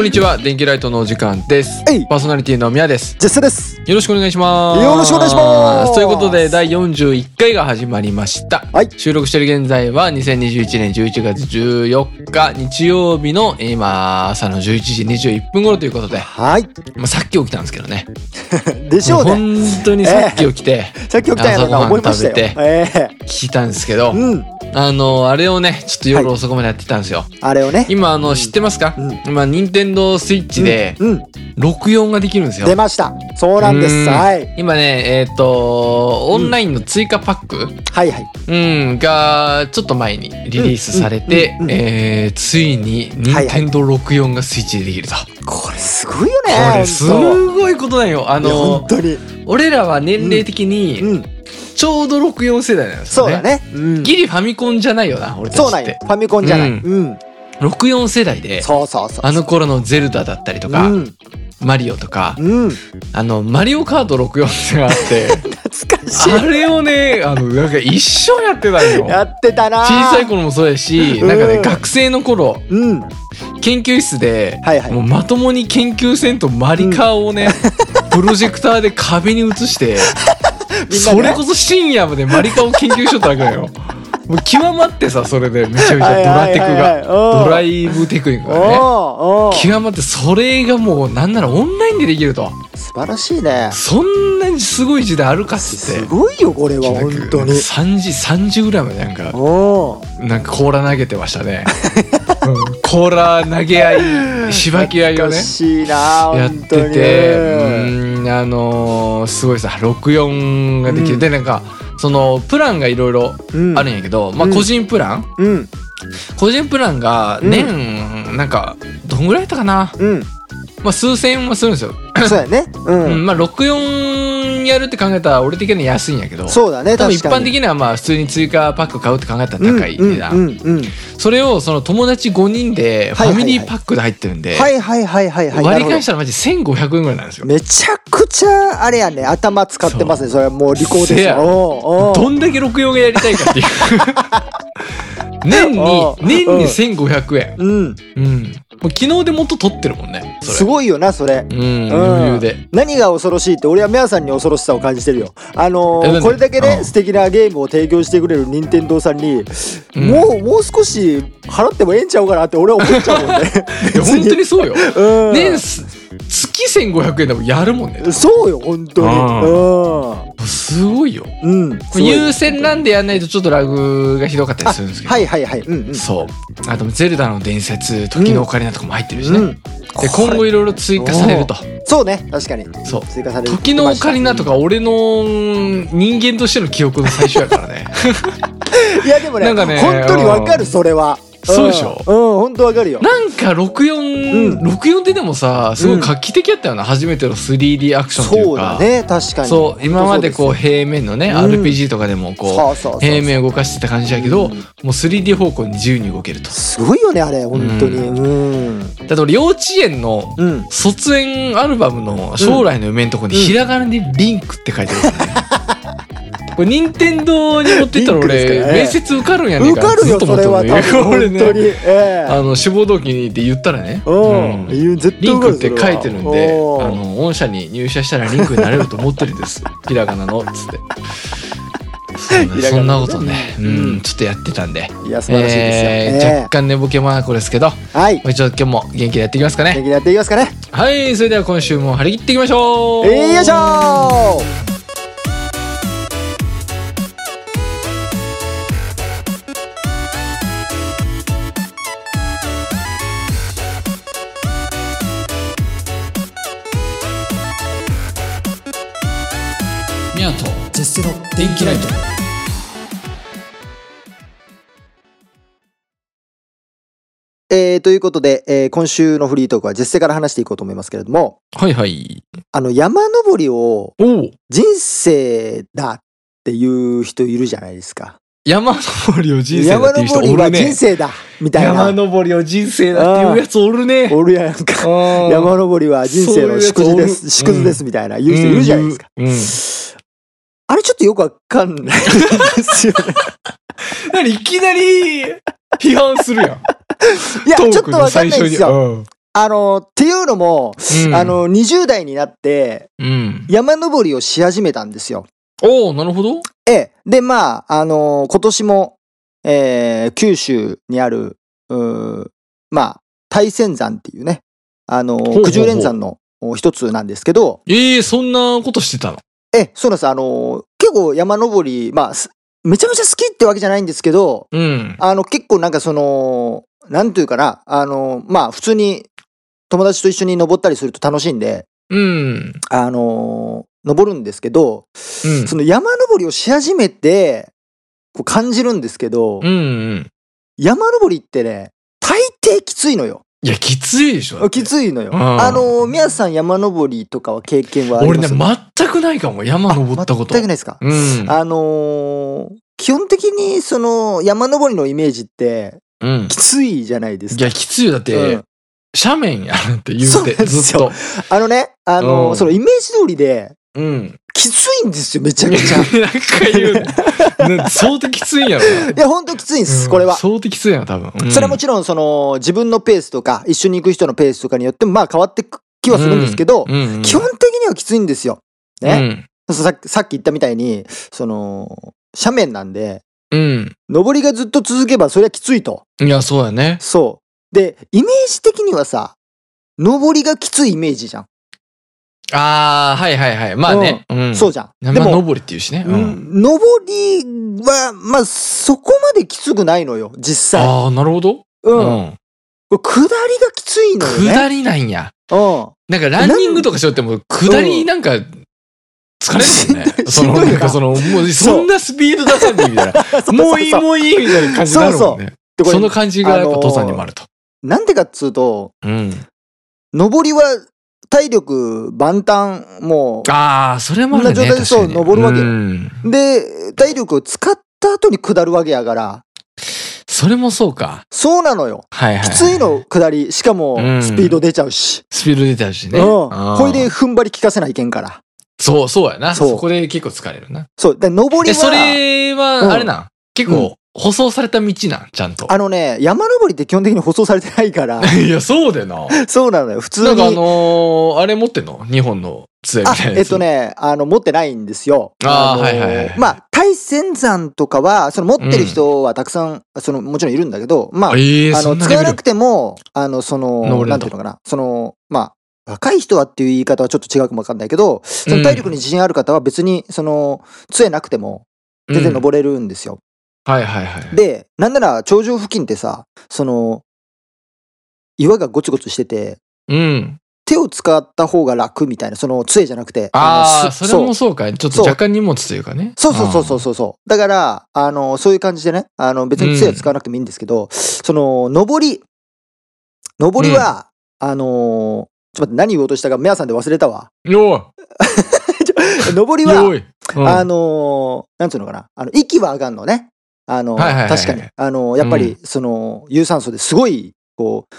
こんにちは。電気ライトのお時間です。えい。パーソナリティの宮です。ジェスです。よろしくお願いします。よろしくお願いします。ということで第41回が始まりました、はい。収録している現在は2021年11月14日日曜日の今朝の11時21分頃ということで、はい。まあ、さっき起きたんですけどね。でしょうね。本当にさっき起きてさっき起きたんやろな思いましたよ。朝ごええ。聞いたんですけど、うん。あのあれをねちょっと夜遅くまでやってたんですよ、あれをね。今あの知ってますか、うん今任天堂スイッチでうん。64ができるんですよ、出ました。そうなんです。うんはい。今ねえっ、とオンラインの追加パック、はいはい。うん、がちょっと前にリリースされて、うんうんうんえーついに任天堂64がスイッチでできると、これすごいよね。これす本ごいことなんよあ当いやの本当に。俺らは年齢的にうん。ちょうど64世代なんですよねそうだね。うん。ギリファミコンじゃないよな俺たちって。そうなんよファミコンじゃない。ううんん。64世代でそうそうそう。あの頃のゼルダだったりとか、うん。マリオとか、うん。あのマリオカート64ってのがあって懐かしあれをねあのなんか一生やってたんよい。やってたな。小さい頃もそうやし、うんなんかね学生の頃うん。研究室で、はいはいもうまともに研究せんとマリカーをね、プロジェクターで壁に映して、それこそ深夜までマリカを研究しとったわけだよ。もう極まってさそれでめちゃめちゃドラテクが。うんドライブテクニックがね極まってそれがもうなんならオンラインでできると。素晴らしいね。そんなにすごい時代あるかっつすごいよこれは本当に。3時3時ぐらいまでなんかなんか甲羅投げてましたね、うん、甲羅投げ合いしばき合いをね懐かしいなやっててうんあのーすごいさ64ができる、うん。でなんかそのプランがいろいろうん。あるんやけど、まあうん。個人プラン、うん。個人プランが年、なんかどんぐらいやったかな？うん。まあ数千円はするんですよ、そうやね。ううん。ん、まあ64やるって考えたら俺的には安いんやけどそうだね多分一般的にはまあ普通に追加パック買うって考えたら高い。値段、それをその友達5人でファミリーパックで入ってるんで、はいはいはいはいはい。割り返したらマジ1500円ぐらいなんですよ。めちゃくちゃあれやね。頭使ってますね。それはもう利口ですせや。よおうおう。どんだけ64がやりたいかっていう。年に年に1500円。うん。うん。もう昨日でもっと取ってるもんねすごいよなそれ。うんうん。余裕で。何が恐ろしいって俺は皆さんに恐ろしさを感じてるよ。あのーこれだけうん。ね素敵なゲームを提供してくれる任天堂さんにうん。もうもう少し払ってもええんちゃうかなって俺は思っちゃうもんね。本当にそうよ。うん。年す月1500円でもやるもんね。そうよ本当に。すごいよ。うん。優先なんでやんないとちょっとラグがひどかったりするんですけど。はいはいはい。うんうん。そう。あとゼルダの伝説時のオカリナとかも入ってるしね、うん。で今後いろいろ追加されると。そうね確かに。そう。追加される。時のオカリナとか俺の人間としての記憶の最初やからね。いやでもねなんかね本当にわかるそれはそうでしょ？うん。うん本当わかるよ。なんか64、うん。64ってでもさすごい画期的やったよな、初めての 3D アクションというそうかだね。確かに。そう今までこう平面のね、うん。RPG とかでもこう平面を動かしてた感じだけど、うん。もう 3D 方向に自由に動けると。すごいよねあれ。本当に。うん。だって俺幼稚園のうん。卒園アルバムの将来の夢のとこにひらがなでリンクって書いてあるね。これ任天堂に持ってったら俺面接受かるんやねん受か。ずっからるよそと思ってれは俺ねえあの志望動機にって言ったらね、えうん。リンクって書いてるんであの御社に入社したらリンクになれると思ってるんです。ひらがなのっつって。そんなことね、うん。うん。ちょっとやってたんで、いや素晴らしいですよ。若干寝ぼけまこですけどもはい。う一度今日も元気でやっていきますかね。元気にやっていきますかね。はいそれでは今週も張り切っていきましょう。よいしょ電気ライト。えー、ということで、えー今週のフリートークはジェスセから話していこうと思いますけれども、はいはい。あの、山登りをおお人生だっていう人いるじゃないですか。山登りを人生だ山っていう人登りはおるね人生だみたい山な。登りを人生だっていうやつおるね。おるやんか。山山登りは人生の縮図です、縮図ですみたいな言う人いるじゃないですか。うんうんあれちょっとよくわかんないですよね。何いきなり批判するやんいや、ちょっとわかんないですよ。うんあの、っていうのも、うんあ、の、20代になって、うん。山登りをし始めたんですよ。おおなるほど。ええ。で、まあ、あの、今年も、えー九州にある、うーまあ、大仙山っていうね、あの、九十連山のお一つなんですけど、ええそんなことしてたの？ええ、そうなんです。あの、結構山登り、まあ、すめちゃめちゃ好きってわけじゃないんですけど、うん。あの、結構なんかその、なんというかな、あの、まあ、普通に友達と一緒に登ったりすると楽しいんで、うん。あの、登るんですけど、うん。その山登りをし始めて、こう感じるんですけど、うんうん。山登りってね、大抵きついのよ。いや、きついでしょ。きついのよ。うんあの、宮さん山登りとかは経験はあり俺ね、ます全くないかも。山登ったこと。全くないですか？うん。あのー基本的にその山登りのイメージってうんき。ついじゃないですか。いや、きついよ。だって、うん斜面やるって言そううて、なんですよずっと。あのね、あのーうんそのイメージ通りでうん。きついんですよ、めちゃくちゃ。い なんか言う。ね 相当きついんやろな。や、ほんときついんです、うんこれは。相当きついんやろ、多分。うんそれはもちろん、その、自分のペースとか、一緒に行く人のペースとかによっても、まあ変わってく気はするんですけど、うんうん基本的にはきついんですよ。ね。うんささっき言ったみたいに、その、斜面なんで、うん。登りがずっと続けばそれはきついと。いや、そうやね。そう。で、イメージ的にはさ、登りがきついイメージじゃん。ああ、はいはいはい。まあね。うん。そうじゃん。で山も、登りっていうしね。うん。登りは、まあ、そこまできつくないのよ、実際。ああ、なるほど。うん。下りがきついのよね。下りなんや。うん。なんかランニングとかしよっても、下りなんか、疲れるもんね。その、なんかその、もうそんなスピード出さんでみたいな。もういいもういいみたいな感じになるもんね。その感じがやっぱ登山にもあると。なんでかっつうと、うん。登りは体力万端、もああ、それもあるね。そんな状態でそう登るわけ。で、体力を使った後に下るわけやから、それもそうか。そうなのよ。はいはい。きつい。の下り、しかもうんスピード出ちゃうし。スピード出たしね。うん。これで踏ん張り効かせないけんから。そう、そうやな。そこで結構疲れるな。そう。で、登りえ、は、それうんは、あれなん？結構、舗装された道なん？ちゃんと。あのね、山登りって基本的に舗装されてないから、いや、そうだよな。そうなのよ。普通に。なんかあのー、あれ持ってんの？日本の杖みあたいなやつ。えっと。ね、あの、持ってないんですよ。あーのはいはいはいまあ、大仙山とかは、その持ってる人はたくさん、その、もちろんいるんだけど、まあ、ええあの、使わなく。ても、あの、その、なんていうのかな、その、まあ、若い人はっていう言い方はちょっと違うかもわかんないけど、その体力に自信ある方は別に、その、杖なくても、全然登れるんですよ。うんはいはいはい。で、なんなら頂上付近ってさ、その、岩がゴツゴツしてて、うん。手を使った方が楽みたいな、その杖じゃなくて。ああ、それもそうかい。ちょっと若干荷物というかね。そうそうそうそうそうそう。だから、あの、そういう感じでね、あの、別に杖を使わなくてもいいんですけど、その、登り、登りは、あのーちょっと待って、何言おうとしたか、メアさんで忘れたわ。うん。よ登り。はいうんあのーなんつうのかな、あの、息は上がんのね。あの確かに。あのーやっぱり、うんその、有酸素ですごい、こう、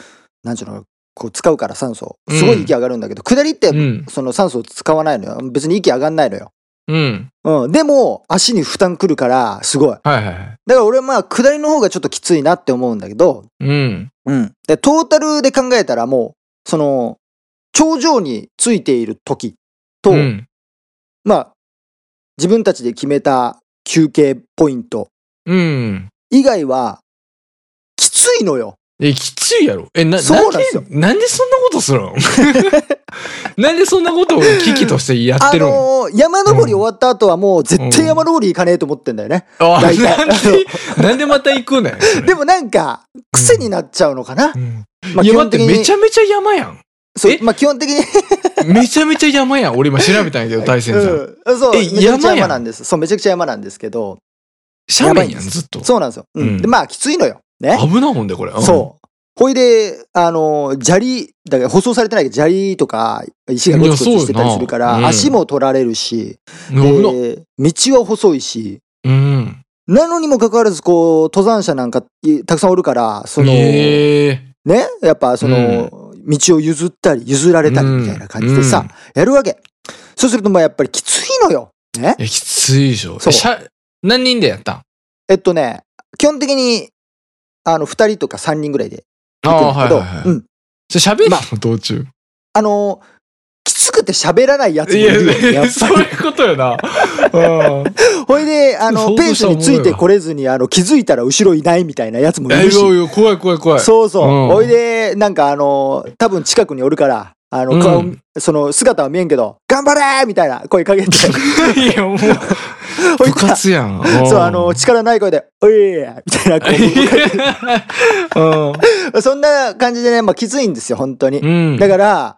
なんちゅうの、こう使うから酸素。すごい息上がるんだけど、下りって、うん。その酸素を使わないのよ。別に息上がんないのよ。うん。うん。でも、足に負担くるから、すごい。はいはいはい。だから俺はまあ、下りの方がちょっときついなって思うんだけど、うん。うん。で、トータルで考えたらもう、その、頂上についている時と、うん。まあ、自分たちで決めた休憩ポイントうん。以外は、きついのよ。え、きついやろ。え、な、そうなんですよなんでそんなことするの なんでそんなことを危機としてやっあてるの、のー山登り終わった後はもう絶対山登り行かねえと思ってんだよね。あ大体なんで、なんでまた行くねん？でもなんか、癖になっちゃうのかな。うんまあいや、待って、めちゃめちゃ山やん。そうえ？まあ基本的に めちゃめちゃ山やん。俺今調べたんやけど、大仙さん。うん、そう、えめちゃくちゃ山やん山なんです。そう、めちゃくちゃ山なんですけど、斜面やん、ずっと。そうなんですよ。うん。うんで、まあ、きついのよ。ね。危なほんで、これ。うんそう。ほいで、あの、砂利、だから舗装されてないけど、砂利とか石がゴツゴツしてたりするから、足も取られるし、道は細いし、うん。なのにもかかわらず、こう、登山者なんかいたくさんおるから、その。ね、やっぱその、道を譲ったり、譲られたりみたいな感じでさ、やるわけ。そうすると、まあやっぱりきついのよ。ね。きついでしょ。そう何人でやったん？えっとね、基本的に、あの、二人とか三人ぐらいで行くんだけど、はいはいはい。うん。それ喋るの？道中。あの、きつくて喋らないやつもいるよね。やっぱり。そういうことよな。うん。ほいで、あの、想ペースについてこれずに、あの、気づいたら後ろいないみたいなやつもいえ、るし。いやいや怖い怖い怖い。そうそう。うんほいで、なんかあの、多分近くにおるから、あの、うん顔、その姿は見えんけど、頑張れーみたいな声かけて。いや、もう、部で活やん。そう、あの、力ない声で、おいみたいな、こう う、そんな感じでね、まあ、きついんですよ、本当に。ん。うん。だから、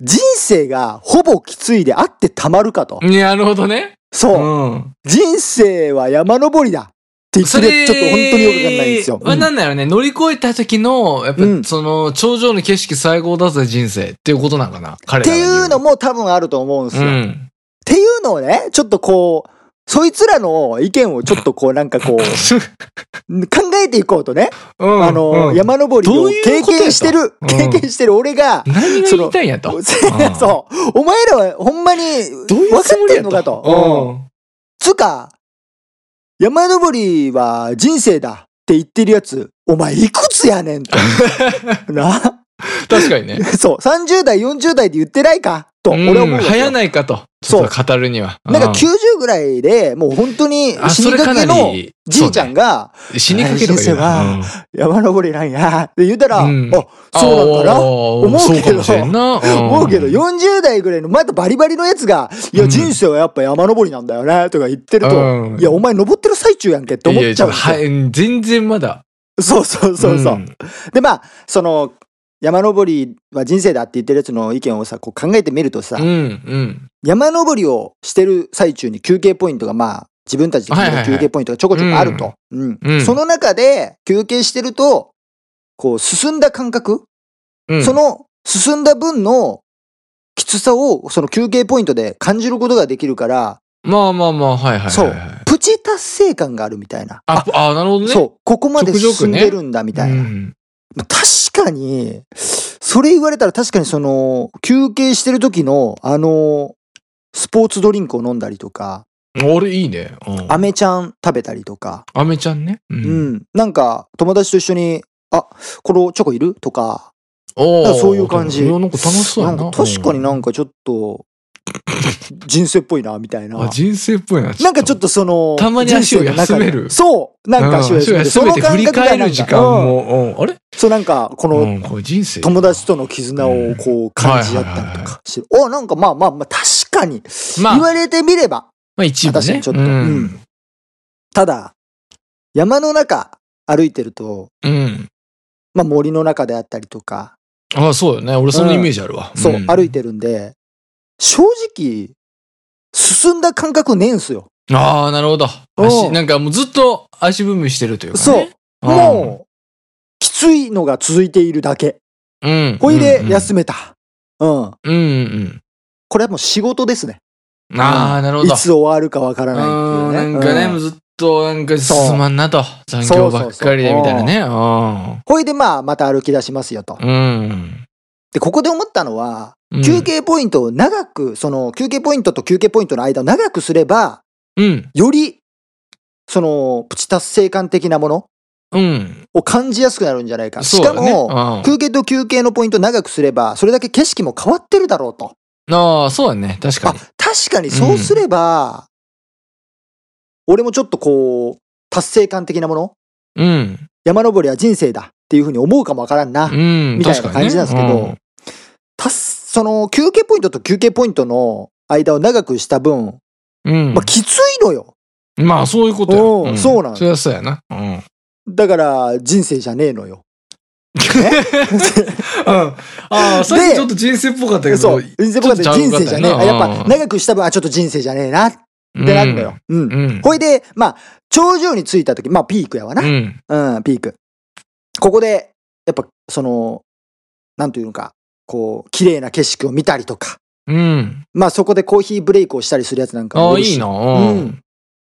人生がほぼきついであってたまるかと。なるほどね。そう。うん。人生は山登りだって言ってちょっと本当によくわかんないんですよ。まあ、なんだろうね、乗り越えた時の、やっぱ、うんその、頂上の景色最高だぜ、人生っていうことなんかな、彼っていうのも多分あると思うんですよ。っうん。ていうのをね、ちょっとこう、そいつらの意見をちょっとこうなんかこう、考えていこうとね。うんあの、うん山登りどを経験してる、うん経験してる俺が、何が言いたいんやと？そ う、お前らはほんまに分かってんのかと。うんつうか、山登りは人生だって言ってるやつ、お前いくつやねんと。な？確かにね。そう、30代、40代で言ってないか？と、俺は思う。早ないかと。そう。語るには。なんかう90ぐらいで、もう本当にあ、死にかけのり、じいちゃんが、ね。死にかけとか言うな。山登りなんや、って言ったら、うん。あ、そうなんかな？思思うけど。思うけど、40代ぐらいのまだバリバリのやつが、いや、うん人生はやっぱ山登りなんだよね、とか言ってると、うん。いや、お前登ってる最中やんけって思っちゃうい、全然まだ。そうそうそうそう。ん。で、まあ、その、山登りは人生だって言ってるやつの意見をさ、こう考えてみるとさ、うん、うん。山登りをしてる最中に休憩ポイントがまあ、自分たちで決めるはいはいはい休憩ポイントがちょこちょこあると。その中で休憩してると、こう、進んだ感覚、うんその進んだ分のきつさをその休憩ポイントで感じることができるから、まあまあまあ、はいはいはいはい。そう、プチ達成感があるみたいな。あ、あ、なるほどね。そう、ここまで進んでるんだみたいな。うんまあ確かに、それ言われたら確かにその、休憩してる時の、あの、スポーツドリンクを飲んだりとか、俺いいね。うん。アメちゃん食べたりとか、アメちゃんね。ううん。ん、なんか友達と一緒に、あ、このチョコいる？とか、おー。そういう感じ。なんか楽しそうやな。なんか確かになんかちょっと、人生っぽいな、みたいあ、な。人生っぽいな。なんかちょっとその、たまに足を休めるそう、なんか足を休める。その感覚がる時間うんも、うんあれ？そうなんか、この。友達との絆をこう感じ合ったりとかして、お、なんかまあまあまあ確かに、まあ、ま言われてみれば、あ一部ね。ちょっと。ただ、山の中歩いてると、うん。まあ森の中であったりとか、あ、そうよね。俺そのイメージあるわ。そう、ん歩いてるんで、正直、進んだ感覚ねえんすよ。ああ、なるほど。うん足、なんかもうずっと足踏みしてるというかね。そう。もう、きついのが続いているだけ。うん。うん。ほいでうん休めた。うん。うんうんこれはもう仕事ですね。うん。ああ、なるほど。いつ終わるかわからないっていうね。うんなんかね、うんもうずっとなんか進まんなと。残業ばっかりでみたいなね。ほいでまあ、また歩き出しますよと。うん。うん。で、ここで思ったのは、うん休憩ポイントを長く、その休憩ポイントと休憩ポイントの間を長くすれば、うん。より、その、プチ達成感的なものうん。を感じやすくなるんじゃないか。しかも、うん休憩と休憩のポイント長くすれば、それだけ景色も変わってるだろうと。ああ、そうだね。確かあに。、確かにそうすれば、俺もちょっとこう、達成感的なもの？うん。山登りは人生だっていうふうに思うかもわからんな。うん。みたいな感じなんですけど、たすその休憩ポイントと休憩ポイントの間を長くした分、うん。まあきついのよ。まあ、そういうことや。うんそうなのそりゃそうやな。うん。だから人生じゃねえのよ。うん。ああ、さっきちょっと人生っぽかったけど。そう。人生っとちゃうかった人生じゃねえ。あやっぱうん長くした分、あ、ちょっと人生じゃねえなってなるのよ。うん。うん。ほいで、まあ、頂上に着いた時、まあピークやわな。うん。うん、ピーク。ここで、やっぱ、その、なんというのか、こう、綺麗な景色を見たりとか、うん。まあそこでコーヒーブレイクをしたりするやつなんかああ、もいいいな。ううんん。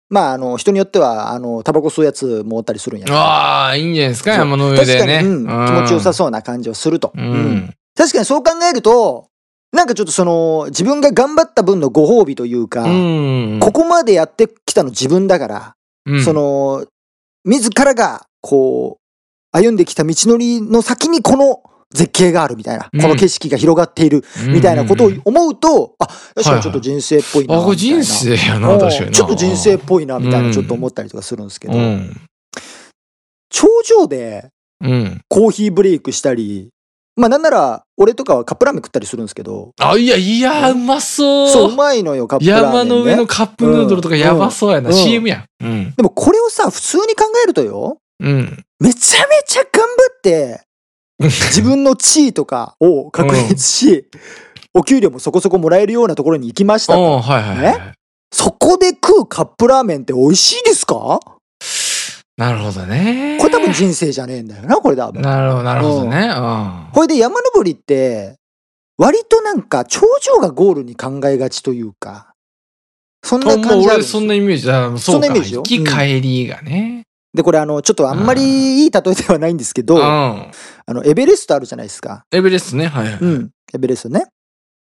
まあ、あの、人によっては、あの、タバコ吸うやつもおったりするんやああ、いいんじゃないですか、山の上確でね。かに、うん、気持ちよさそうな感じをすると。ううんん。確かにそう考えると、なんかちょっとその、自分が頑張った分のご褒美というか、うん。ここまでやってきたの自分だから、うんそ、の、自らが、こう、歩んできた道のりの先にこの絶景があるみたいな、うんこの景色が広がっているみたいなことを思うと、あ、確かにちょっと人生っぽいなみたいな。人生やな、うん確かにな。ちょっと人生っぽいなみたいうんなちょっと思ったりとかするんですけど、うん。頂上でうん。コーヒーブレイクしたり、まあなんなら俺とかはカップラーメン食ったりするんですけど、あ、いや、いや、うまそう。そう、うまいのよ、カップラーメン、ね。山の上のカップヌードルとかやばそうやな。うん CM やん。うん。でもこれをさ、普通に考えるとよ、うん。めちゃめちゃ頑張って、自分の地位とかを確立し、お給料もそこそこもらえるようなところに行きましたと。おはいはいはい。そこで食うカップラーメンって美味しいですか？なるほどね。これ多分人生じゃねえんだよな、これ多分。なるほど、なるほどね。うん。これで山登りって、割となんか頂上がゴールに考えがちというか、そんな感じあるんですよそんなイメージだ。そんなイメージよ行き帰りがね。で、これあの、ちょっとあんまりいい例えではないんですけど、うん。あの、エベレストあるじゃないですか。エベレストね。はいはい。うん。エベレストね。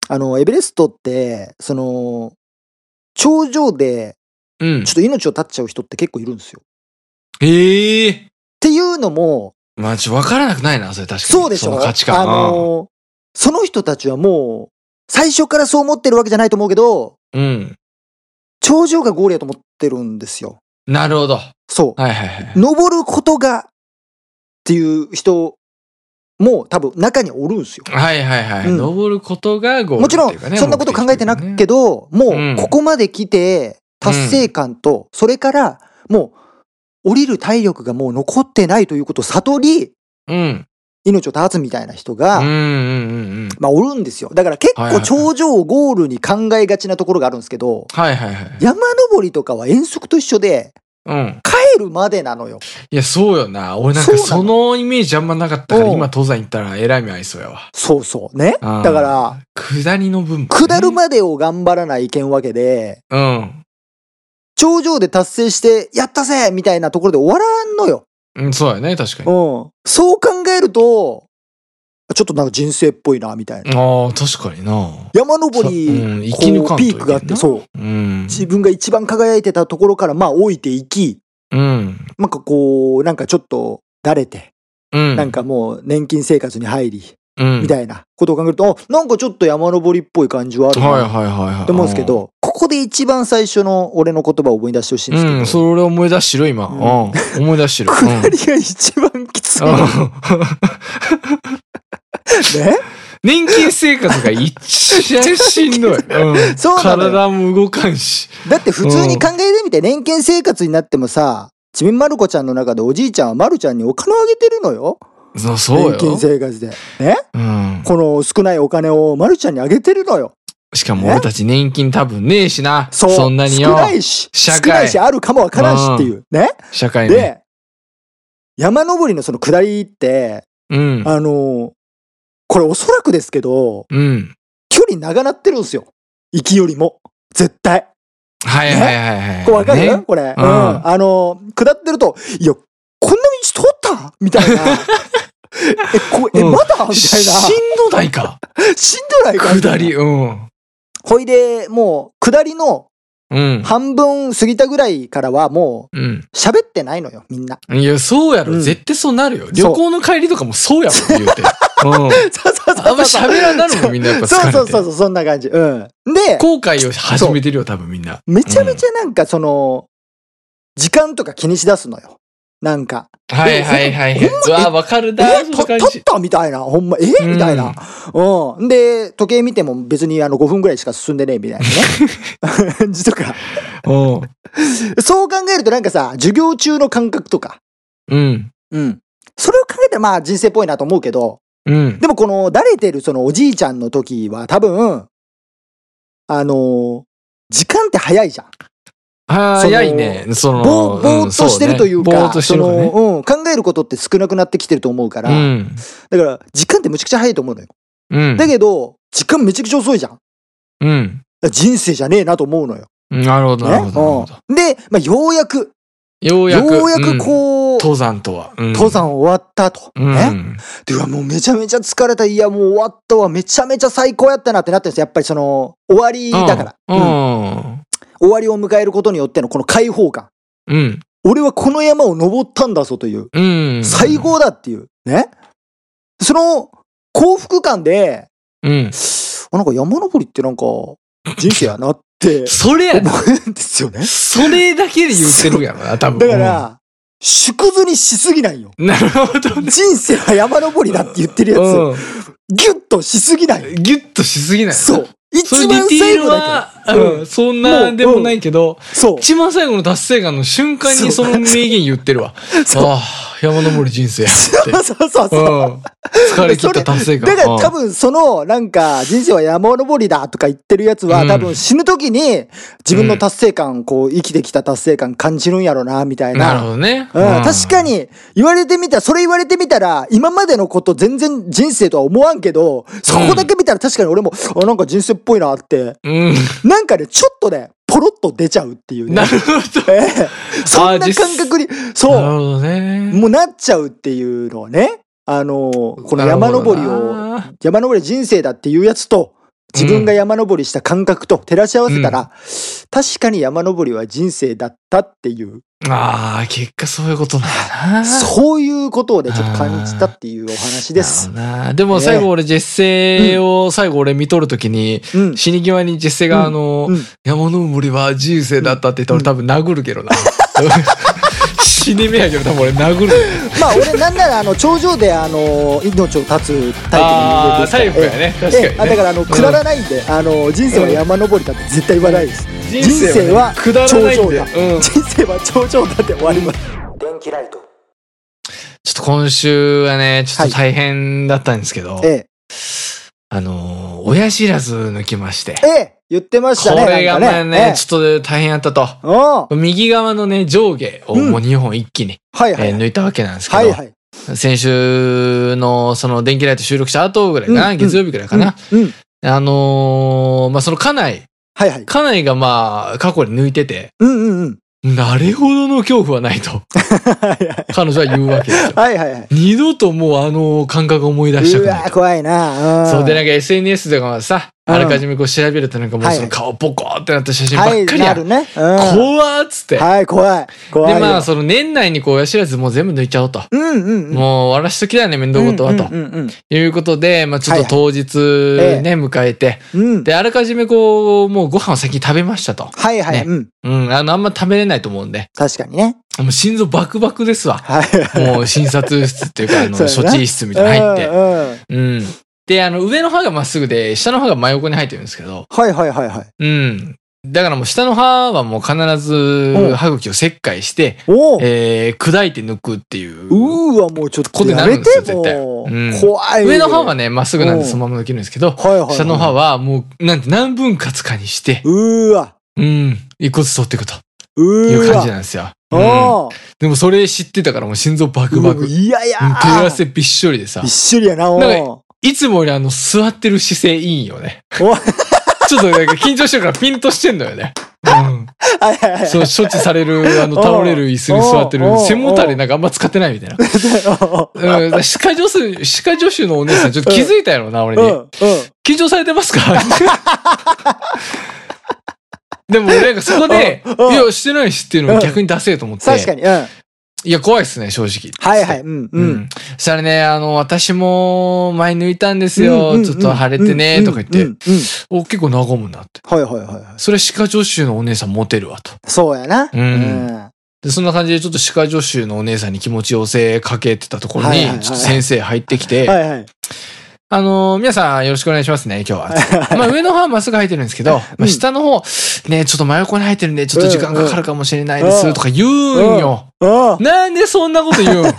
あの、エベレストって、その、頂上でうんちょっ。と命を絶っちゃう人って結構いるんですよ。ええ。っていうのも、まあ、ちょっと分からなくないな、それ確かに。そうでしょ？の価値観。あの、その人たちはもう、最初からそう思ってるわけじゃないと思うけど、うん。頂上がゴールやと思ってるんですよ。なるほど。はいそう。はいはい。登ることがっていう人も多分中におるんですよ。はいはいはい。うん登ることがゴールもちろんっていうかねそんなこと考えてなくけど。ど、もうんうここまで来て達成感と、それからもう降りる体力がもう残ってないということを悟り、うん。命を絶つみたいな人うんが、うんうんうん。まあおるんですよ。だから結構頂上をゴールに考えがちなところがあるんですけど、はいはいはい。山登りとかは遠足と一緒でうん。帰るまでなのよ。いや、そうよな。俺なんかそのイメージあんまなかったから、うん今登山行ったらえらい目合いそうやわ。そうそうね？うんだから、下りの分、下るまでを頑張らないけんわけで、うん。頂上で達成して、やったぜみたいなところで終わらんのよ。うん、そうやね、確かに。うん。そう考えると、ちょっとなんか人生っぽいな、みたいな。ああ、確かにな。山登り、そううん生こき抜かピークがあって、そう。うん。自分が一番輝いてたところから、まあ、降りていき、うん。なんかこう、なんかちょっと、だれて、うん。なんかもう年金生活に入り、うん、みたいなことを考えると、あなんかちょっと山登りっぽい感じはあるな、はいはいはいはい。と思うんですけど、ここで一番最初の俺の言葉を思い出してほしいんですけど、うん、それ思い出してる今。うんうん。思い出してる。下りが一番きついね？年金生活が一番しんどい。うん。そう体も動かんし。だって普通に考えてみて、年金生活になってもさ、ちびまる子ちゃんの中でおじいちゃんはまるちゃんにお金をあげてるのよ。そうそう年金よ。生活で。ね？うん。この少ないお金をまるちゃんにあげてるのよ。しかも俺たち年金多分ねえしな。そう。そんなによ少。ないし、社会少ないし、あるかもわからんしっていう。ね？社会ね。で、山登りのその下りって、うん。あのーこれおそらくですけど、うん。距離長なってるんですよ。行きよりも。絶対。はいはいはいはい。これわかる、ねこれ。うん。んあのー下ってると、いや、こんな道通った？みたいな。え、こえ、うんまだ？みたいな。しんどないか？しんどないか？下り。うん。ほいで、もう、下りのうん。半分過ぎたぐらいからはもう、うん。喋ってないのよ、みんな。いや、そうやろ。うん絶対そうなるよ。旅行の帰りとかもそうやもん、言うて。うん。そうそうそう。あんま喋らんなるもん、みんなやっぱ。そうそうそうそう、そんな感じ。うん。で、後悔を始めてるよ、多分みんな。めちゃめちゃなんかその、時間とか気にしだすのよ。なんか。はいはいはいはい。うわ、わかるだ。え、た、その感じたったみたいな。ほんま、えうんみたいな。うん。で、時計見ても別にあの5分ぐらいしか進んでねえみたいなね。感じとか。うん。そう考えるとなんかさ、授業中の感覚とか。うん。うん。それを考えたらまあ人生っぽいなと思うけど、うん。でもこの、だれてるそのおじいちゃんの時は多分、あのー時間って早いじゃん。早いね。その、ぼーぼーっとしてるというか、んその、うん、考えることって少なくなってきてると思うから、うん。だから時間ってむちゃくちゃ早いと思うのよ。うん。だけど、時間めちゃくちゃ遅いじゃん。うん。ら人生じゃねえなと思うのよ。なるほど、なるほど。で、まあ、ようやく、ようやく。ようやくうんこう、登山とは。うん登山終わったと。うん。ね？で、うわ、もうめちゃめちゃ疲れた。いや、もう終わったわ。めちゃめちゃ最高やったなってなってるんですよ。やっぱりその、終わりだから。ううんん。終わりを迎えることによってのこの解放感。うん。俺はこの山を登ったんだぞという。うん。最高だっていう。ね。その、幸福感で、うん。あなんか山登りってなんか、人生やなって それやな。思うんですよね。それだけで言ってるやろな、多分。だから、縮図にしすぎないよ。うん、なるほどね。人生は山登りだって言ってるやつ、うギュッとしすぎない。ん。ギュッとしすぎない。そう。一番最後だは、けど。うん、そんなでもないけど、そう。一番最後の達成感の瞬間にその名言言ってるわ。そうああ、山登り人生やって。そうそうそううそう。ん。疲れ切った達成感。だから多分そのなんか人生は山登りだとか言ってるやつはうん多分死ぬ時に自分の達成感こう生きてきた達成感感じるんやろなみたいなるほな。どね。うん、確か。に言われてみたらそれ言われてみたら今までのこと全然人生とは思わんけどそこだけ見たら確かに俺もあなんか人生っぽいなってうん。なんかねちょっとねポロッと出ちゃうっていうねな。るほど。ええそんな感覚にそうなるほどね。もうなっちゃうっていうのはね、あのこの山登りを、を。山登り人生だっていうやつと、自分が山登りした感覚と照らし合わせたら、確かに山登りは人生だったっていう、ああ、結果そういうことなんやな。そういうことをね、ちょっと感じたっていうお話です。でも最後俺、ジェッセを最後俺見とるときに、うん。死に際にジェッセがあの、うん山登りは人生だったって言ったら俺多分殴るけどな。死に目やけど多分俺殴る。まあ俺なんならあの頂上であの命を絶つタイプの人間ですからあータイプやねええ確かにだからあのくだらないんで、あの人生は山登りだって絶対言わないです。人生はくだらないん頂上だ。でうん人生は頂上だって終わります。電気ライト。ちょっと今週はね、ちょっと大変だったんですけど、えあのー、親知らず抜きまして。え、ええ、言ってましたね。これがまあなんかね、ちょっと大変やったと。右側のね、上下をもう2本一気に、はいはい。えー抜いたわけなんですけど、はいはい。先週のその電気ライト収録した後ぐらいかな、うん月曜日ぐらいかな。うん。うん。あのーまあ、その家内、はいはい。家内がまあ、過去に抜いてて、うんうんうん。なれほどの恐怖はないと。彼女は言うわけですよ。はいはいはい。二度ともうあの感覚を思い出したうわくないと。怖いな。んそうで、なんか SNS とかはさ、うんあらかじめこう調べるとなんかもうその顔ポコーってなった写真ばはい、っかりやん。なるね。うん。怖っつって。はい、怖い。怖いで、よ。まあ、その年内にこう、親知らずもう全部抜いちゃおうと。うんうんうん。もう、終わらしときだよね、面倒事は、とうんうんいうことで、まあ、ちょっと当日ええね、迎えて。で、あらかじめこう、もうご飯を先に食べましたと。はいはい。ねうん。うん、あの、あんま食べれないと思うんで、確かにね。もう心臓バクバクですわ。はい。もう診察室っていうか、あの、処置室みたいなの入って。うん。で、あの、上の歯がまっすぐで、下の歯が真横に入ってるんですけど、はいはいはいはい。うん。だからもう下の歯はもう必ず歯茎を切開して。えー、砕いて抜くっていう。うーわ、もうちょっことになるんですよ絶対うん怖い。上の歯はね、まっすぐなんでうんそのまま抜けるんですけど、はいはいはい。下の歯はもう、なんて何分割かにして、うーわ。うん、一個ずつ取っていくと。いう感じなんですよ。うんでもそれ知ってたからもう心臓バクバク。ういやいやうん手汗びっしょりでさびっ、しりやな、おなんーいつもよりあの座ってる姿勢いいんよね。おちょっとなんか緊張してるからピンとしてんのよね。うん。そう、処置される、あの、倒れる椅子に座ってる背もたれなんかあんま使ってないみたいな。うん、歯科助手、歯科助手のお姉さんちょっと気づいたやろな、俺に。緊張されてますか？でも俺なんかそこで、いや、してないしっていうのを逆に出せよと思って。確かに、うん。いや、怖いっすね、正直。はいはい、うん、う。うんん。そしたらね、あの、私も前抜いたんですうんよ。うんちょっと腫れてね、とか言って。お、結構和むなって。はいはいはいはい。それ歯科助手のお姉さんモテるわと。そうやな。うんで、そんな感じでちょっと歯科助手のお姉さんに気持ち寄せかけてたところにちょっと先生入ってきて、はいはい。あのー皆さんよろしくお願いしますね、今日は。まあ上の方はまっすぐ生えてるんですけど、まあ下の方、ね、ちょっと真横に生えてるんで、ちょっと時間かかるかもしれないでうんす、とか言うんよ。うん。なんでそんなこと言うん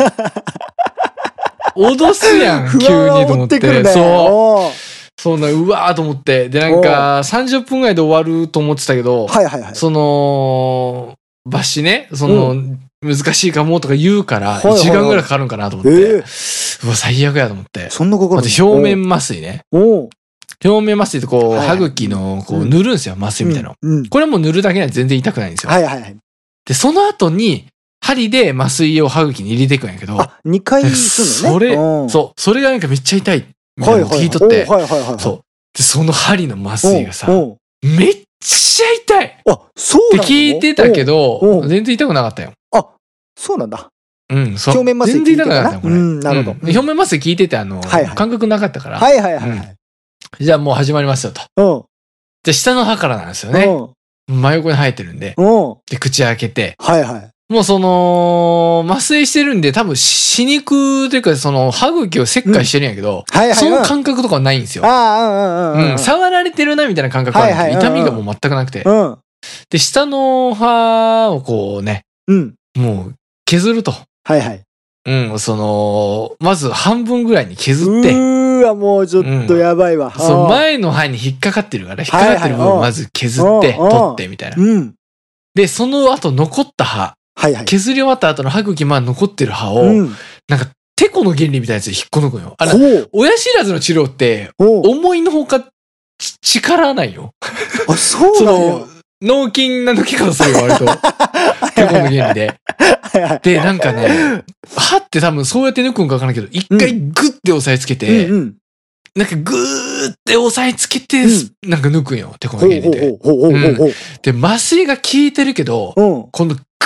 脅すやん、不急にと思って。って。そう。そうな、うわーと思って。で、なんか、30分ぐらいで終わると思ってたけど、はいはいはい。その、バシね、その、難しいかもとか言うから、はいはいはい1時間ぐらいかかるんかなと思って。ええうわ、最悪やと思って。そんなかかる表面麻酔ね。表面麻酔ってこう、歯茎の、こう、うん塗るんですよ、麻酔みたいなの。うん。これも塗るだけでは全然痛くないんですよ。はいはいはい。で、その後に、針で麻酔を歯茎に入れていくんやけど、あ、2回すんのね？それ、うんそう、それがなんかめっちゃ痛い。みたはい。なのを聞いとって、おーはいはいはいはい。そう。で、その針の麻酔がさ、めっちゃ痛いあ、そうてなの？聞いてたけど全然痛くなかったよ。あ、そうなんだ。うん、そう。表面麻酔全然痛くなかったよ、これ。うんなるほどうん表面麻酔効いてて、あの、感覚なかったから。はいはいはいはい。じゃあもう始まりますよと。うん。じゃあ下の歯からなんですよね。真横に生えてるんで。うん。うん。で、口開けて。はいはい。もうその、麻酔してるんで、多分死肉というか、その、歯茎を切開してるんやけど、はいはい。その感覚とかはないんですよ。ああ、うんうんうん。うん、触られてるなみたいな感覚はあるんですいはい痛みがもう全くなくて。うん。で、下の歯をこうね、うん。もう削ると。はいはい。うん、その、まず半分ぐらいに削うって、ーわ、もうちょっとやばいわ。そう、前の歯に引っかかってるから、引っかかってる部分をまず削って、うん取ってみたいな。うん。で、その後残った歯、はいはい。削り終わった後の歯茎、まあ残ってる歯を、うん。なんか、テコの原理みたいなやつで引っこ抜くのよ。あの、ほう。親知らずの治療って。思いのほか、ち力ないよ。あ、そうそなん脳筋な抜き方するよ、割と。テコの原理で。で、なんかね、歯って多分そうやって抜くんかわからんけど、一回グッて押さえつけて、うんうん。なんかグーって押さえつけて、うんなんか抜くんよ、テコの原理で。で、麻酔が効いてるけど、ほう。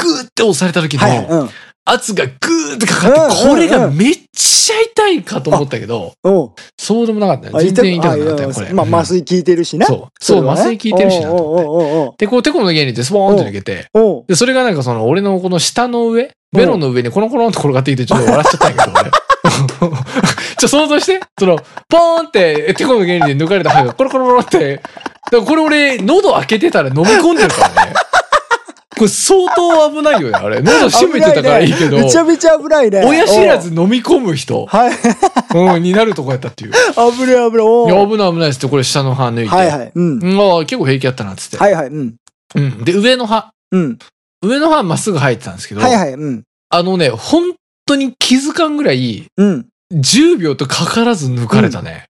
ーって押された時はいはい。のうん。圧がグーってかかって、うんこれがめっちゃ痛いかと思ったけど、うん。そうでもなかったよ。あ全然痛くなかったあよ、これ。まあ、麻酔効いてるしね。そう。そう、麻酔効いてるしなと思って。で、こう、テコの原理ってスポーンって抜けて、で、それがなんかその、俺のこの下の上、ベロの上にコロンコロンって転がってきて、ちょっと笑っちゃったんやけど、俺。ちょ、想像して。その、ポーンって、テコの原理で抜かれた歯がコロコロコロって、だからこれ俺、喉開けてたら飲み込んでるからね。これ相当危ないよね、あれ。喉閉めてたからいいけど、めちゃめちゃ危ないね。親知らず飲み込む人、はい。うん、になるとこやったっていう。い危ない危ない。危ない危ないっつって、これ下の歯抜いて。はいはい。うん。うんああ結構平気やったなっつって。はいはい。うん。うん。で、上の歯。うん。上の歯はまっすぐ生えてたんですけど、はいはい。うん。あのね、本当に気づかんぐらい、うん。10秒とかからず抜かれたね。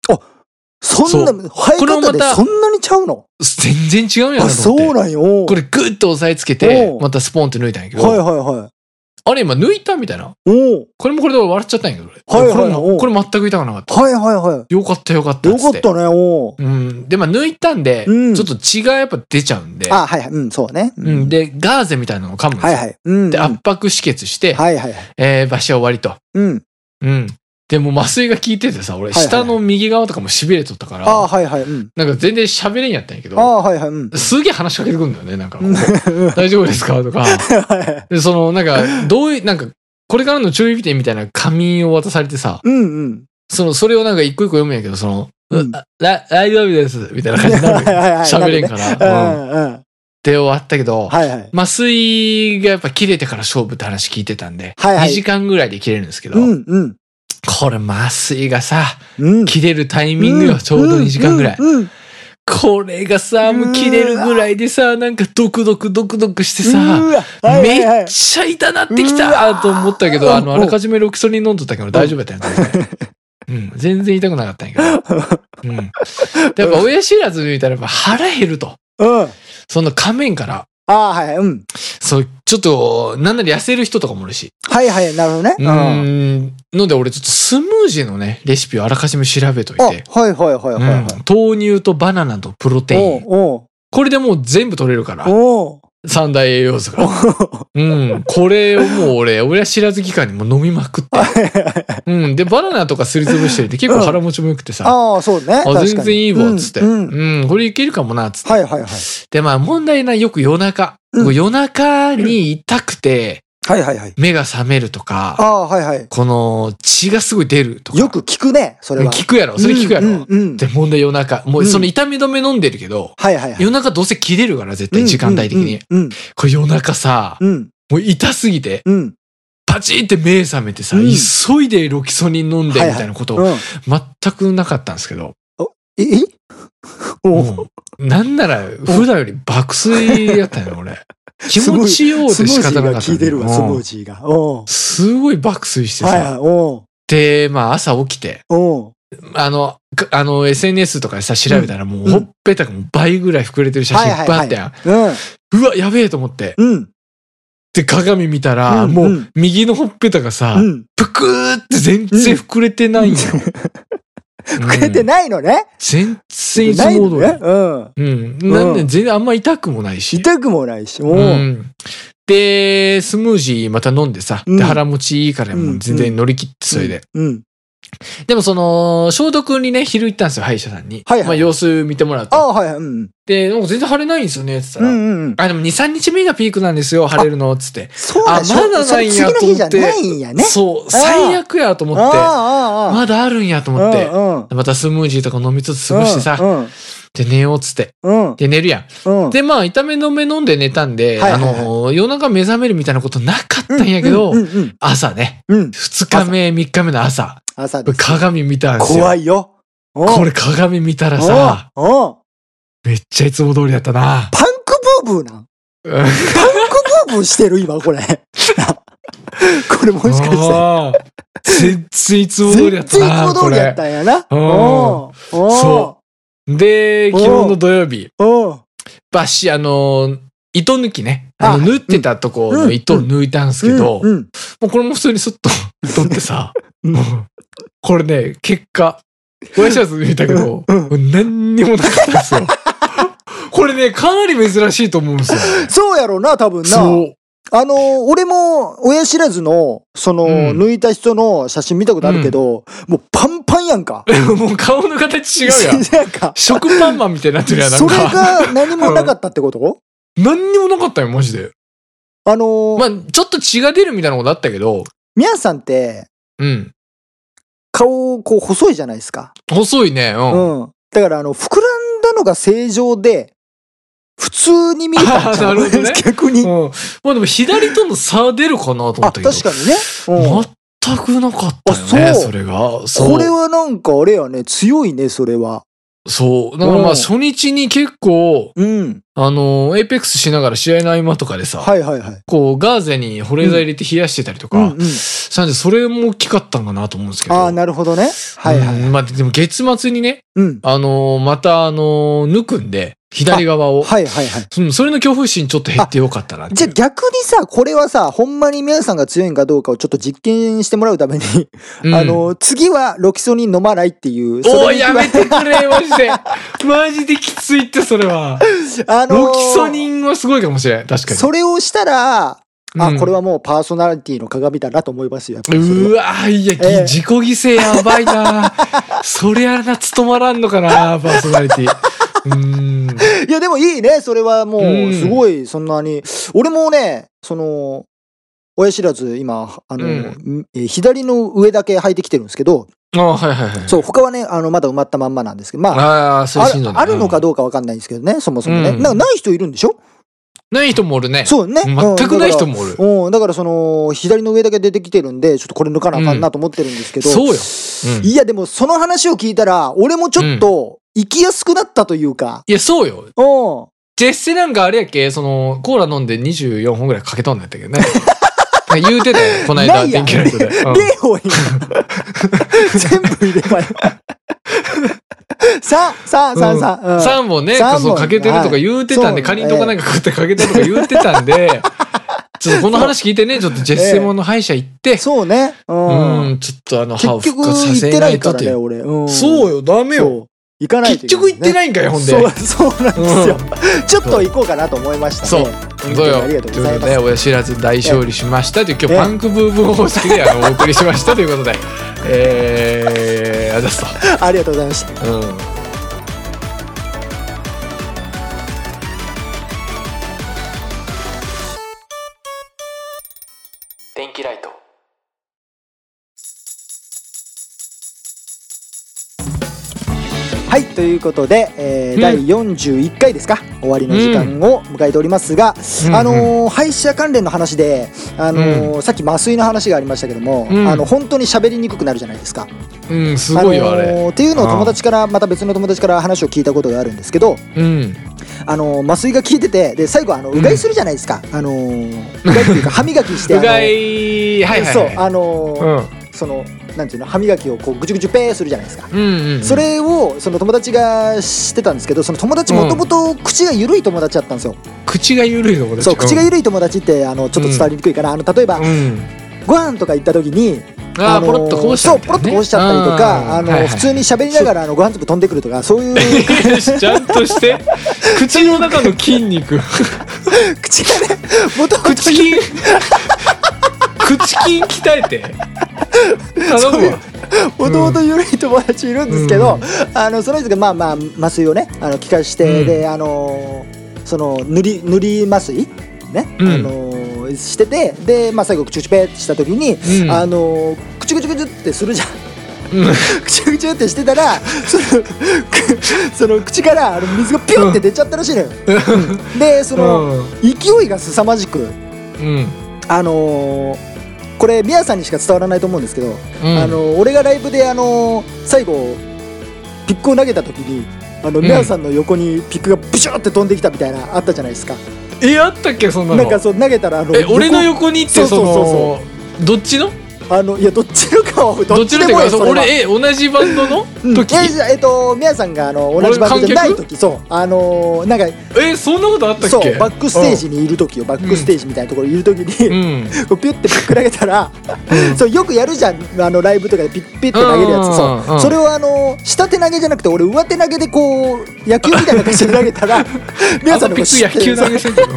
そんな、そ生え方でそんなにちゃうの？全然違うんやあ、なと思って。そうなんよ。これグッと押さえつけてまたスポンって抜いたんやけど、はいはいはい。あれ今抜いたみたいな。おうこれもこれで笑っちゃったんやけど、はいはいこれもおうこれ全く痛くなかった。はいはいはよかったよかった。よかってたね、おううん。で、まあ抜いたんで、うんちょっと血がやっぱ出ちゃうんで、あ、はいはい。うん、そうね。うん。で、ガーゼみたいなのを噛むんですよ。はいはい。うん。で、うん圧迫止血して、はいはいはい。えー、場所は終わりと。うん。うん。でも麻酔が効いててさ、俺、下の右側とかも痺れとったから、あはいはい。うん。なんか全然喋れんやったんやけあど、はいはい。うん。すげえ話しかけてくるんだよね、なんか。うん大丈夫ですか？とか。で、その、なんか、どういう、なんか、これからの注意点みたいな紙を渡されてさ、うんうん。その、それをなんか一個一個読むんやけど、その、うん大丈夫です、みたいな感じになる。喋れんから。うん。うんうん。で終わったけど、はいはい。麻酔がやっぱ切れてから勝負って話聞いてたんで、はいはい2時間ぐらいで切れるんですけど、うんうん。これ麻酔がさ、うん。切れるタイミングよ、ちょうど2時間ぐらい。これがさ、もう切れるぐらいでさ、なんかドクドクドクドクしてさ、めはいっちゃ痛なってきたと思ったけど、あの、うんあらかじめロキソニン飲んどったけど大丈夫やったんや全然うん、全然痛くなかったんやけど。うん。でやっぱ親知らず抜いたらやっぱ腹減ると。うん。その仮面から、ああ、はいはい。うん。そう、ちょっと、なんなら痩せる人とかもおるし。はいはい。なるほどね。うーん。ので俺ちょっとスムージーのね、レシピをあらかじめ調べといあ、て。はいはいはいはいはい。うん豆乳とバナナとプロテイン。おうこれでもう全部取れるから。おう三大栄養素が。うん。これをもう俺、親知らず期間にもう飲みまくって。うん。で、バナナとかすりつぶしてて結構腹持ちも良くてさ。ああ、そうね。あ、全然いいわ、つって。ううん。これいけるかもな、つって。はいはいはい。で、まあ問題な、よく夜中。夜中に痛くて、はいはいはい。目が覚めるとか、ああ、はいはい。この血がすごい出るとか。よく聞くね、それは。聞くやろ。それ聞くやろ。うんうんうんで、問題夜中。もうその痛み止め飲んでるけど、はいはいはい。夜中どうせ切れるから、絶対時間帯的に。うんこれ夜中さ、うんもう痛すぎて、うんパチンって目覚めてさ、うん急いでロキソニン飲んでみたいなこと、うん。全くなかったんですけど、ええ？おなんなら普段より爆睡やったよね、俺。気持ちようで仕スムージーが方なかったんだよ。効いてるわ、スムーうんジーが。すごい爆睡してさ。。で、まあ朝起きて、あの、かあの SNS とかでさ、調べたらもううんほっぺたがもう倍ぐらい膨れてる写真いっぱいあったやん。うわ、やべえと思って。うん。で、鏡見たら、もう右のほっぺたがさ、うん。ぷくーって全然膨れてないんよ。膨れてい、ないのね。全然いつないも通り。うん。うん。なんで全然あんま痛くもないし。痛くもないし、もう。うん。で、スムージーまた飲んでさ、うんで腹持ちいいからうんもう全然乗り切ってそれで。うん。でもその、消毒にね、昼行ったんですよ、歯医者さんに。はいはいまあ様子見てもらうと。ああ、はいはい。うん。で、なんか全然腫れないんですよね、って言ったら。うんうんうん。あ、でも2、3日目がピークなんですよ、腫れるの、つって。あそうだ、しょまだないんや次の日じゃないんやね。そう、最悪やと思って。ああ、ああ、まだあるんやと思って。うんうん。またスムージーとか飲みつつ過ごしてさ、うんで寝ようっつって。うん。で寝るやん。うん。で、まあ、痛め止め飲んで寝たんで、あの、夜中目覚めるみたいなことなかったんやけど、うんうん朝ね、うん。うん。二日目、三日目の朝、朝です。鏡見たんですよ。怖いよ。ここれ鏡見たらさ、うん。めっちゃいつも通りやったな。パンクブーブーなん？うんパンクブーブーしてる今、これ。これもしかして。全然いつも通りやった全然いつも通りやっれ。たんやな。そで、昨日の土曜日、バシ、あの、糸抜きね。あの、あ縫ってたとこの糸を抜いたんですけど、もうこれも普通にスッと取ってさ、もうこれね、結果、親知らず見たけど、何にもなかったんですよ。これね、かなり珍しいと思うんですよ。そうやろうな、多分な。そう。あのー、俺も親知らずの、その、うん抜いた人の写真見たことあるけど、もうパンパンやんか。もう顔の形違うやん。なんか、食パンマンみたいになってるやん、なんそれか。が何もなかったってこと？何にもなかったよ、マジで。あのー、まあ、ちょっと血が出るみたいなことあったけど、宮さんって、うん。顔、こう、細いじゃないですか。細いね、うん。うん。だから、あの、膨らんだのが正常で、普通に見えたんじゃあーなるほどね 逆に。うん。まあでも左との差出るかなと思ったあ、けど。確かにね。うん全くなかったよね、あそうそれが。これはなんかあれやね、強いね、それは。そう。だからまうんあ初日に結構、うん。あの、エイペックスしながら試合の合間とかでさ、はいはいはい。こう、ガーゼに保冷剤入れて冷やしてたりとか、うんうん。したんで、それも大きかったんかなと思うんですけど。ああ、なるほどね。はいはいまあ、でも月末にね、うん。あのーまた、あのー抜くんで、左側を。はいはいはい。うんそれの恐怖心ちょっと減ってよかったなじゃあ逆にさ、これはさ、ほんまに皆さんが強いんかどうかをちょっと実験してもらうために、うんあの、次はロキソニン飲まないっていう。おい、それにやめてくれ、マジで。マジできついって、それは。あのーロキソニンはすごいかもしれん。確かに。それをしたら、あ、うんこれはもうパーソナリティの鏡だなと思いますよ。うわいや、ぎええ自己犠牲やばいな そりゃな、務まらんのかなパーソナリティ。いや、でもいいね。それはもうう、んすごい、そんなに。俺もね、その、親知らず、今、あの、うんえー左の上だけ履いてきてるんですけど、あはいはいはい。そう、他はね、あの、まだ埋まったまんまなんですけど、まあ、ああ、そうあるあるのかどうかわかんないんですけどね、そもそもね。うんなんかない人いるんでしょ？ない人もおるね。そうね。全くない人も。もおる。うん、だからその、左の上だけ出てきてるんで、ちょっとこれ抜かなあかんなと思ってるんですけど。そうよ。うんいや、でもその話を聞いたら、俺もちょっと、生きやすくなったというか。いや、そうよ。うん。ジェッセなんかあれやっけ？その、コーラ飲んで24本ぐらいかけとんのやったけどね。言うてたよ、この間、ないやん電気ライトで。うん例を今。全部入れまよ。さあ、さあ、さあ、さあ。うん3本ね、三本そうかけてるとか言うてたんで、はいかりんとかなんか食ってかけてるとか言うてたんで、ちょっとこの話聞いてね、ちょっとジェッセモンの歯医者行って、そうね。う。うんん、ちょっとあの、歯を結局復活させ行ってなないいという。からね、俺。うんそうよ、ダメよ。行かないと結局行ってないんかい、ほんで。そう、そうなんですよ。ちょっと行こうかなと思いましたそうそうよ。当にありがとうございますということで、。親知らず大勝利しましたという、今日ええパンクブーブー方式であのお送りしましたということで、えー、あざっすと。ありがとうございました。うん。ということで、えーうん第41回ですか終わりの時間を迎えておりますが、うんあのー歯医者関連の話で、あのーさっき麻酔の話がありましたけども、うんあの本当に喋りにくくなるじゃないですか。うん、すごいよ、あれ。のーっていうのを友達からまた別の友達から話を聞いたことがあるんですけど、うん。あのー麻酔が効いててで最後あのうがいするじゃないですか、あのーうがいっていうか歯磨きして うがい、はいはいはい。そうあのーうん。そのなんていうの歯磨きをこうぐちゅぐちゅペーするじゃないですか。うんうん。それをその友達がしてたんですけどその友達もともと口が緩い友達だったんですよ、口が緩いの、これ。そう口が緩い友達ってあのちょっと伝わりにくいから、あの例えば、うん。ご飯とか行った時にあーポロッとこぼしたそうみたいなねポロッとこぼしちゃったりとかあの、はいはい普通に喋りながらあのご飯粒飛んでくるとかそういうちゃんとして 口の中の筋肉口がねもともと口筋鍛えて。頼むわ。もともと緩い友達いるんですけど、あのその人がまあまあ麻酔をねあの効かして、うん。であのその塗り塗り麻酔？ね、うん。あのしててで、まあ、最後口口ペってした時に、うん。あの口口口ってするじゃん。うん。口口ってしてたらそのくその口からあの水がピュンって出ちゃったらしいのよ。でその、勢いが凄まじくうんあのーこれ宮さんにしか伝わらないと思うんですけど、うん。あの俺がライブであの最後ピックを投げた時にあのん。宮さんの横にピックがブシューって飛んできたみたいなあったじゃないですか。えあったっけそんなの？なんかそう投げたらあのえ俺の横にってそそうそうそう。のどっちの？あのいやどっちのかはどっちのってかそう俺え同じバンドの？うん。時？えじゃあえっと宮さんがあの同じバンドじゃない時。そう。あのーなんかえそんなことあったっけ？そうバックステージにいる時よバックステージみたいなところにいる時に、ピュってピック投げたら、そうよくやるじゃん。あのライブとかでピッピッって投げるやつ、うんそううん。それをあの下手投げじゃなくて俺上手投げでこう野球みたいな感じで投げたら 皆さんのこう野球投げしてんだよ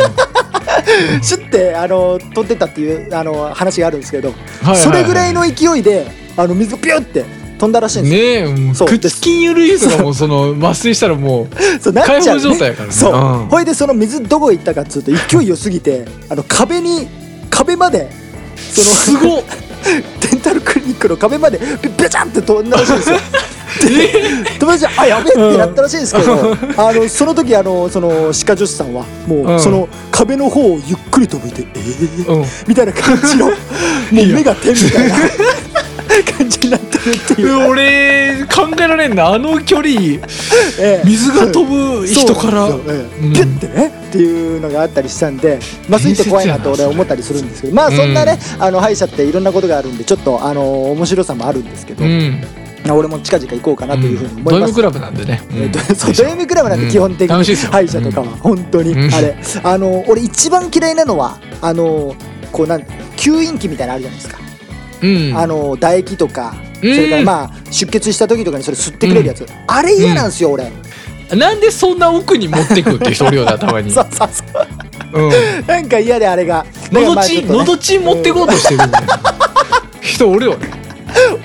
シュッてあの飛んでったっていうあの話があるんですけど、それぐらいの勢いであの水がピュって飛んだらしいんですよ。ねえもうそう。口筋緩いとかもその麻酔したらも そうなっちゃう、ね、解放状態やからね。そう、うん。ほいでその水どこ行ったかっつうと勢い良すぎてあの壁に壁までそのすごっ。デンタルクリニックの壁までベベチャンって飛んだらしいんですよ。で友達はあやべえってなったらしいんですけど、あのその時あのその歯科助手さんはもう、うん。その壁の方をゆっくりと向いてえー、うん。みたいな感じの もう目が点みたいな感じになってるっていう、俺考えられんな。あの距離ええ。水が飛ぶ人から。ピュッてねっていうのがあったりしたんで麻酔って怖いなと俺は思ったりするんですけどまあそんなね、あの歯医者っていろんなことがあるんでちょっとあの面白さもあるんですけど、うん。俺も近々行こうかなというふうに思います。ド M クラブなんでね。えっとそうド M クラブなんで基本的に。歯医者とかは本当に。うん。あれ。あの俺一番嫌いなのはあのこうなん吸引器みたいなのあるじゃないですか。うん。あの唾液とかそうん。れからまあ出血した時とかにそれ吸ってくれるやつ。あれ嫌なんですよ俺なんでそんな奥に持ってくって人おるよなたまに。そうそうそう。うん。なんか嫌であれが。のどちまあちょっとね。のどち持ってこうとしてるみたいな人おるよね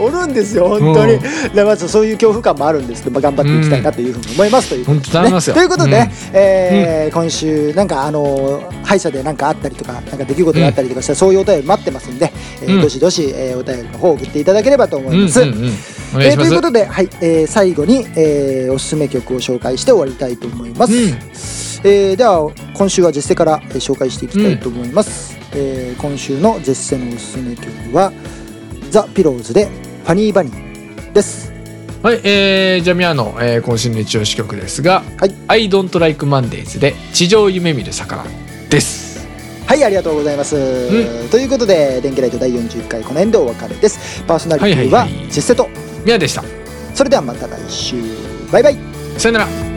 おるんですよ本当に、うんまずそういう恐怖感もあるんです。けど、まあ、頑張っていきたいなというふうに思いますということで、すよ。ということで、うん。えー今週なんかあの歯医者で何かあったりとかなんか出来事があったりとかしたら、そういうお便り待ってますんで、えーうん。どしどし、えーお便りの方を送っていただければと思います。えーということで、はいえー最後に、えーおすすめ曲を紹介して終わりたいと思います、うん。えーでは今週はジェスセから、えー紹介していきたいと思います、えー今週のジェスセのおすすめ曲はザ・ピローズで「ファニーバニー」です。はい、えー、じゃあ宮の、えー今週の一押し曲ですがはい「I don't like Mondays」で「地上を夢見る魚」です。はいありがとうございます、ということで電気ライト第41回この辺でお別れです。パーソナリティははいはいはい。ジェスセと。宮でした。それではまた来週。バイバイ。さよなら